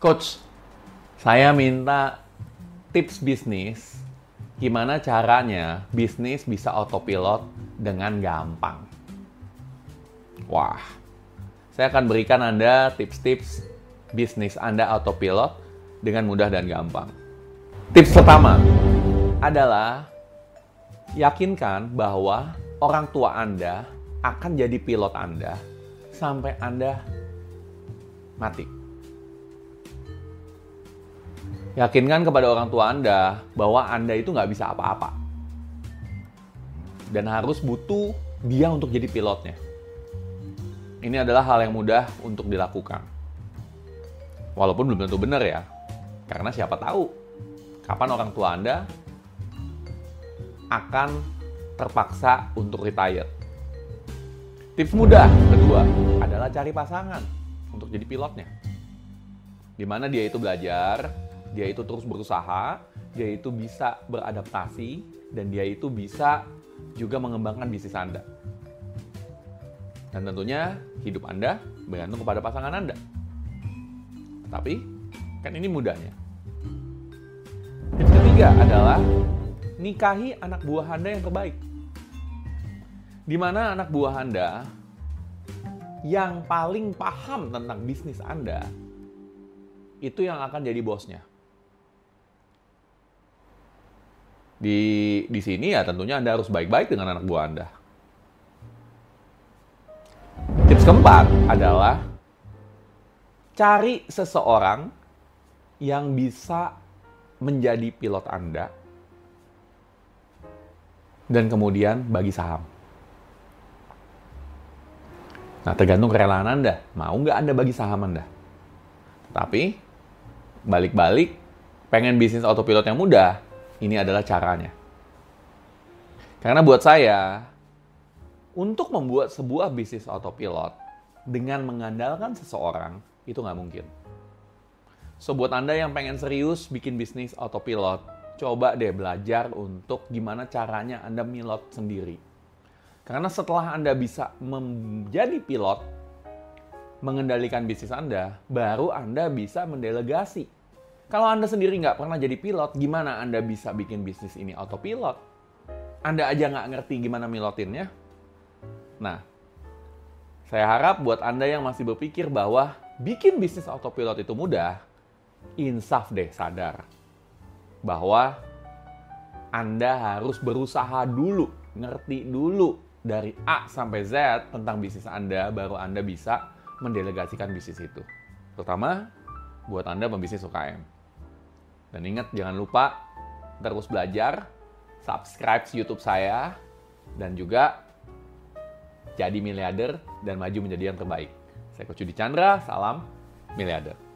Coach, saya minta tips bisnis gimana caranya bisnis bisa autopilot dengan gampang. Wah, saya akan berikan Anda tips-tips bisnis Anda autopilot dengan mudah dan gampang. Tips pertama adalah yakinkan bahwa orang tua Anda akan jadi pilot Anda sampai Anda mati. Yakinkan kepada orang tua Anda bahwa Anda itu nggak bisa apa-apa. Dan harus butuh dia untuk jadi pilotnya. Ini adalah hal yang mudah untuk dilakukan. Walaupun belum tentu benar ya. Karena siapa tahu kapan orang tua Anda akan terpaksa untuk retire. Tips mudah kedua adalah cari pasangan untuk jadi pilotnya. Di mana dia itu belajar, dia itu terus berusaha, dia itu bisa beradaptasi, dan dia itu bisa juga mengembangkan bisnis Anda. Dan tentunya hidup Anda bergantung kepada pasangan Anda. Tapi kan ini mudahnya. Tips ketiga adalah nikahi anak buah Anda yang terbaik. Di mana anak buah Anda yang paling paham tentang bisnis Anda itu yang akan jadi bosnya. Di di sini ya tentunya Anda harus baik-baik dengan anak buah Anda. Tips keempat adalah cari seseorang yang bisa menjadi pilot Anda dan kemudian bagi saham. Nah, tergantung kerelaan Anda. Mau nggak Anda bagi saham Anda? Tapi, balik-balik, pengen bisnis autopilot yang mudah, ini adalah caranya. Karena buat saya, untuk membuat sebuah bisnis autopilot dengan mengandalkan seseorang, itu nggak mungkin. So, buat Anda yang pengen serius bikin bisnis autopilot, coba deh belajar untuk gimana caranya Anda milot sendiri. Karena setelah Anda bisa menjadi pilot, mengendalikan bisnis Anda, baru Anda bisa mendelegasi. Kalau Anda sendiri nggak pernah jadi pilot, gimana Anda bisa bikin bisnis ini autopilot? Anda aja nggak ngerti gimana milotinnya? Nah, saya harap buat Anda yang masih berpikir bahwa bikin bisnis autopilot itu mudah, insaf deh sadar bahwa Anda harus berusaha dulu, ngerti dulu dari A sampai Z tentang bisnis Anda, baru Anda bisa mendelegasikan bisnis itu. Terutama buat Anda pembisnis UKM. Dan ingat, jangan lupa terus belajar, subscribe YouTube saya, dan juga jadi miliarder dan maju menjadi yang terbaik. Saya Coach Chandra, salam miliarder.